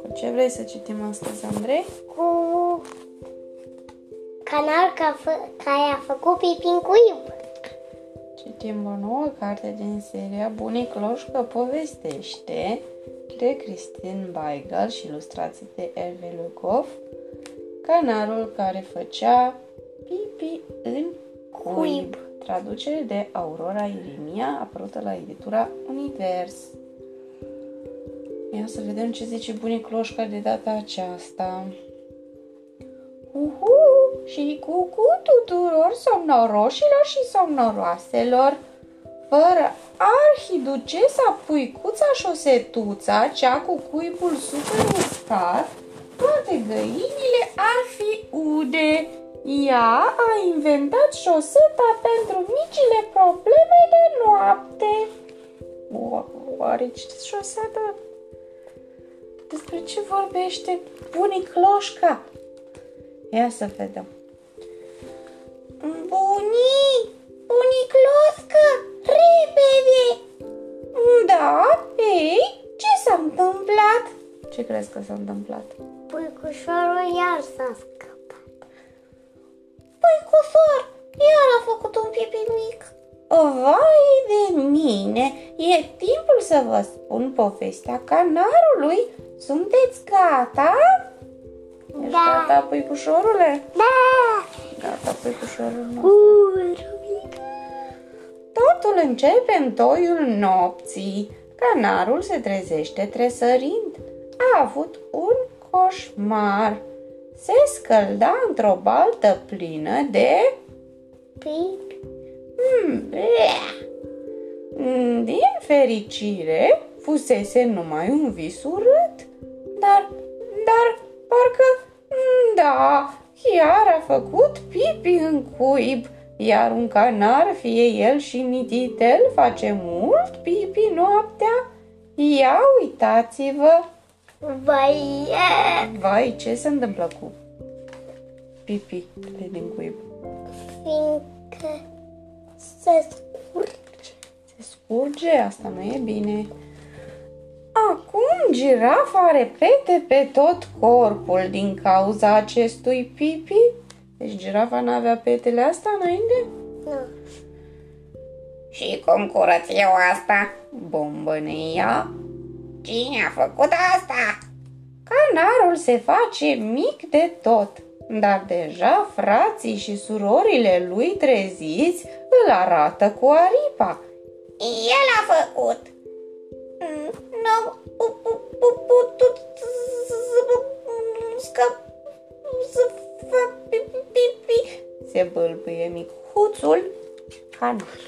Cu ce vrei să citim astăzi, Andrei? Cu canal ca fă- care a făcut pipin cuib. Citim o nouă carte din seria Bunic Loșcă povestește de Cristin Weigel și ilustrații de Hervé Lukov, canalul care făcea pipi în cuib. Cuib. Traducere de Aurora Irimia, apărută la editura Univers. Ia să vedem ce zice bunic Loșca de data aceasta. Uhu! Și cucu tuturor somnoroșilor și somnoroaselor! Fără arhiducesa puicuța șosetuța, cea cu cuibul super uscat, toate găinile ar fi ude. Ea a inventat șoseta pentru micile probleme de noapte. O- Oare ce șosetă? Despre ce vorbește bunic Loșca? Ia să vedem. Bunii! Bunic Loșca! Repede! Da? Ei? Ce s-a întâmplat? Ce crezi că s-a întâmplat? Puicușorul iar s-a Vai de mine, e timpul să vă spun povestea canarului. Sunteți gata? Ești Da. gata, păicușorule? Da! Gata, păicușorul nostru. Uuu, Totul începe în toiul nopții. Canarul se trezește tresărind. A avut un coșmar. Se scălda într-o baltă plină de... pipi. Hmm, blea. Mm, Din fericire, fusese numai un vis urât. Dar, dar, parcă, mm, da, chiar a făcut pipi în cuib, iar un canar, fie el și mititel, face mult pipi noaptea. Ia uitați-vă! Vai, e, Vai, ce se întâmplă cu pipi din cuib? fiindcă se scurge. Se scurge, asta nu e bine. Acum girafa are pete pe tot corpul din cauza acestui pipi. Deci girafa n-avea petele astea înainte? Nu. Și cum curăț eu asta? Bombăneia. Cine a făcut asta? Canarul se face mic de tot, dar deja frații și surorile lui treziți îl arată cu aripa. El a făcut. Nu pu- pu- pu- putut să scăp să fac pi- pi- pi. se bâlbâie micuțul canar.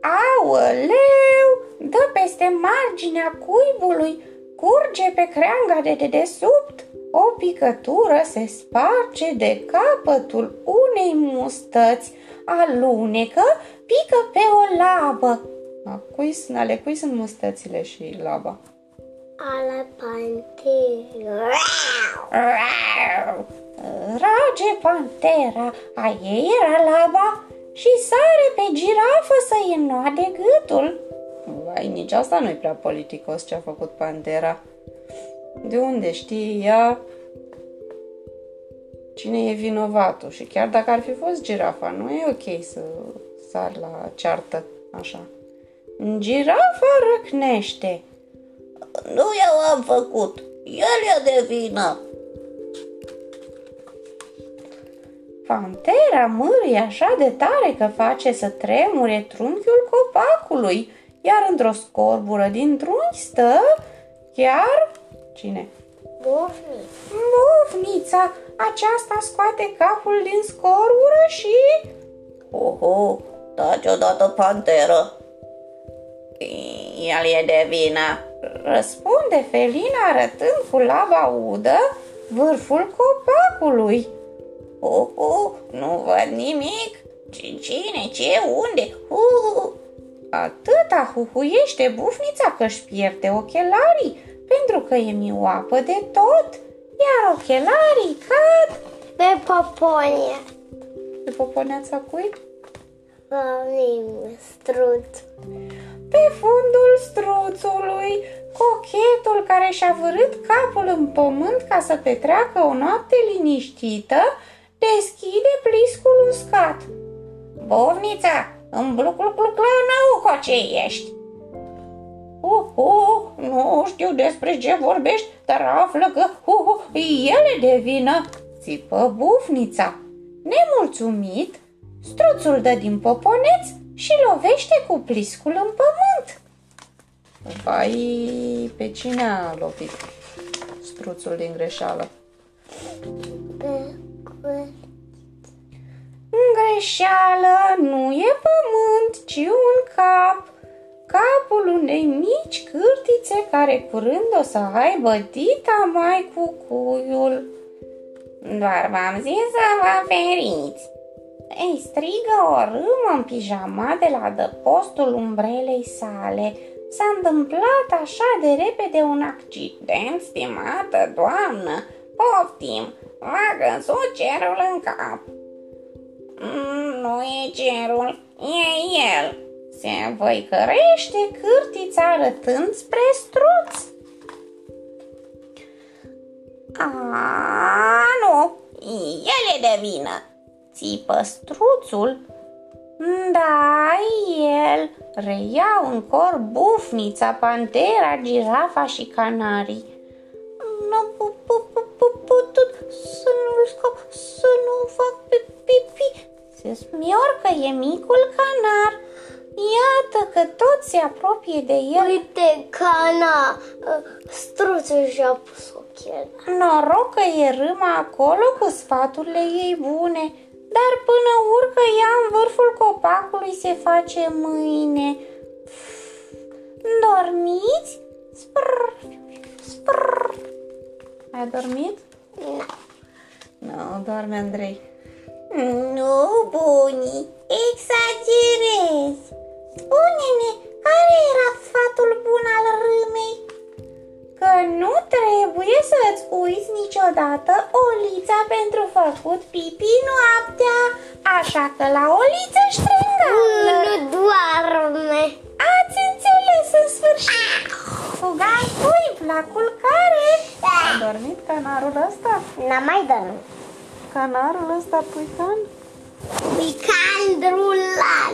Aoleu! Dă peste marginea cuibului, curge pe creanga de dedesubt. O picătură se sparge de capătul unei mustăți, alunecă, pică pe o labă. A cui, sunt- ale cui sunt mustățile și laba? Ale panteră. Rage pantera, a ei era laba și sare pe girafă să-i înnoade gâtul. Vai, nici asta nu-i prea politicos ce a făcut pantera. De unde știe ea cine e vinovatul? Și chiar dacă ar fi fost girafa, nu e ok să sar la ceartă așa. Girafa răcnește. Nu eu am făcut. El e de vină. Pantera mârie așa de tare că face să tremure trunchiul copacului, iar într-o scorbură din trunchi stă chiar... Cine? Bufni. Mufnița! Aceasta scoate capul din scorbură și... Oho, taci odată panteră. El e de vină. Răspunde felina arătând cu laba udă vârful copacului. Oho, nu văd nimic. Ce- Cine, ce, unde? Uh, Atâta huhuiește bufnița că își pierde ochelarii, pentru că e mioapă de tot, iar ochelarii cad Pe poponie. pe poponeața cui? Pămim, struț. Pe fundul struțului, cochetul care și-a vărât capul în pământ ca să petreacă o noapte liniștită, deschide pliscul uscat. Bovnița, în bluclucluclănăuco ce ești? Uh, uh, nu știu despre ce vorbești, dar află că uh, uh, ele de vină, țipă bufnița. Nemulțumit, struțul dă din poponeț și lovește cu pliscul în pământ. Vai, pe cine a lovit struțul din greșeală? Pe, pe, Greșeală nu e pământ, ci un cap. Capul unei mici cârtițe care curând o să aibă dita mai cu cuiul. Doar v-am zis să vă feriți. Îi strigă o râmă în pijama de la dăpostul umbrelei sale. S-a întâmplat așa de repede un accident, Stimată doamnă, poftim, v-a căzut cerul în cap. Mm, Nu e cerul, e el. Se învăicărește cârtița arătând spre struț. A, nu, el e de vină. țipă struțul. Da, el. Reiau în cor bufnița, pantera, girafa și canarii. Nu pu- pu- pu- pu- putut să nu-l scap, să nu fac pi- pipi. Se smiorcă e micul canar. Iată că tot se apropie de el. Uite, cana, struțul și-a pus ochel. Noroc că e râma acolo cu sfaturile ei bune, dar până urcă ea în vârful copacului se face mâine. Dormiți? Sprr, sprr. Ai dormit? Nu, doarme Andrei. Nu, bunii, exagerezi. Spune-ne, care era sfatul bun al râmei? Că nu trebuie să-ți uiți niciodată olița pentru făcut pipi noaptea, așa că la oliță ștrengală. Nu doarme. Ați înțeles în sfârșit! Fugai pui la culcare! A dormit canarul ăsta? N-am mai dormit. Canarul ăsta puican? Picandrulan.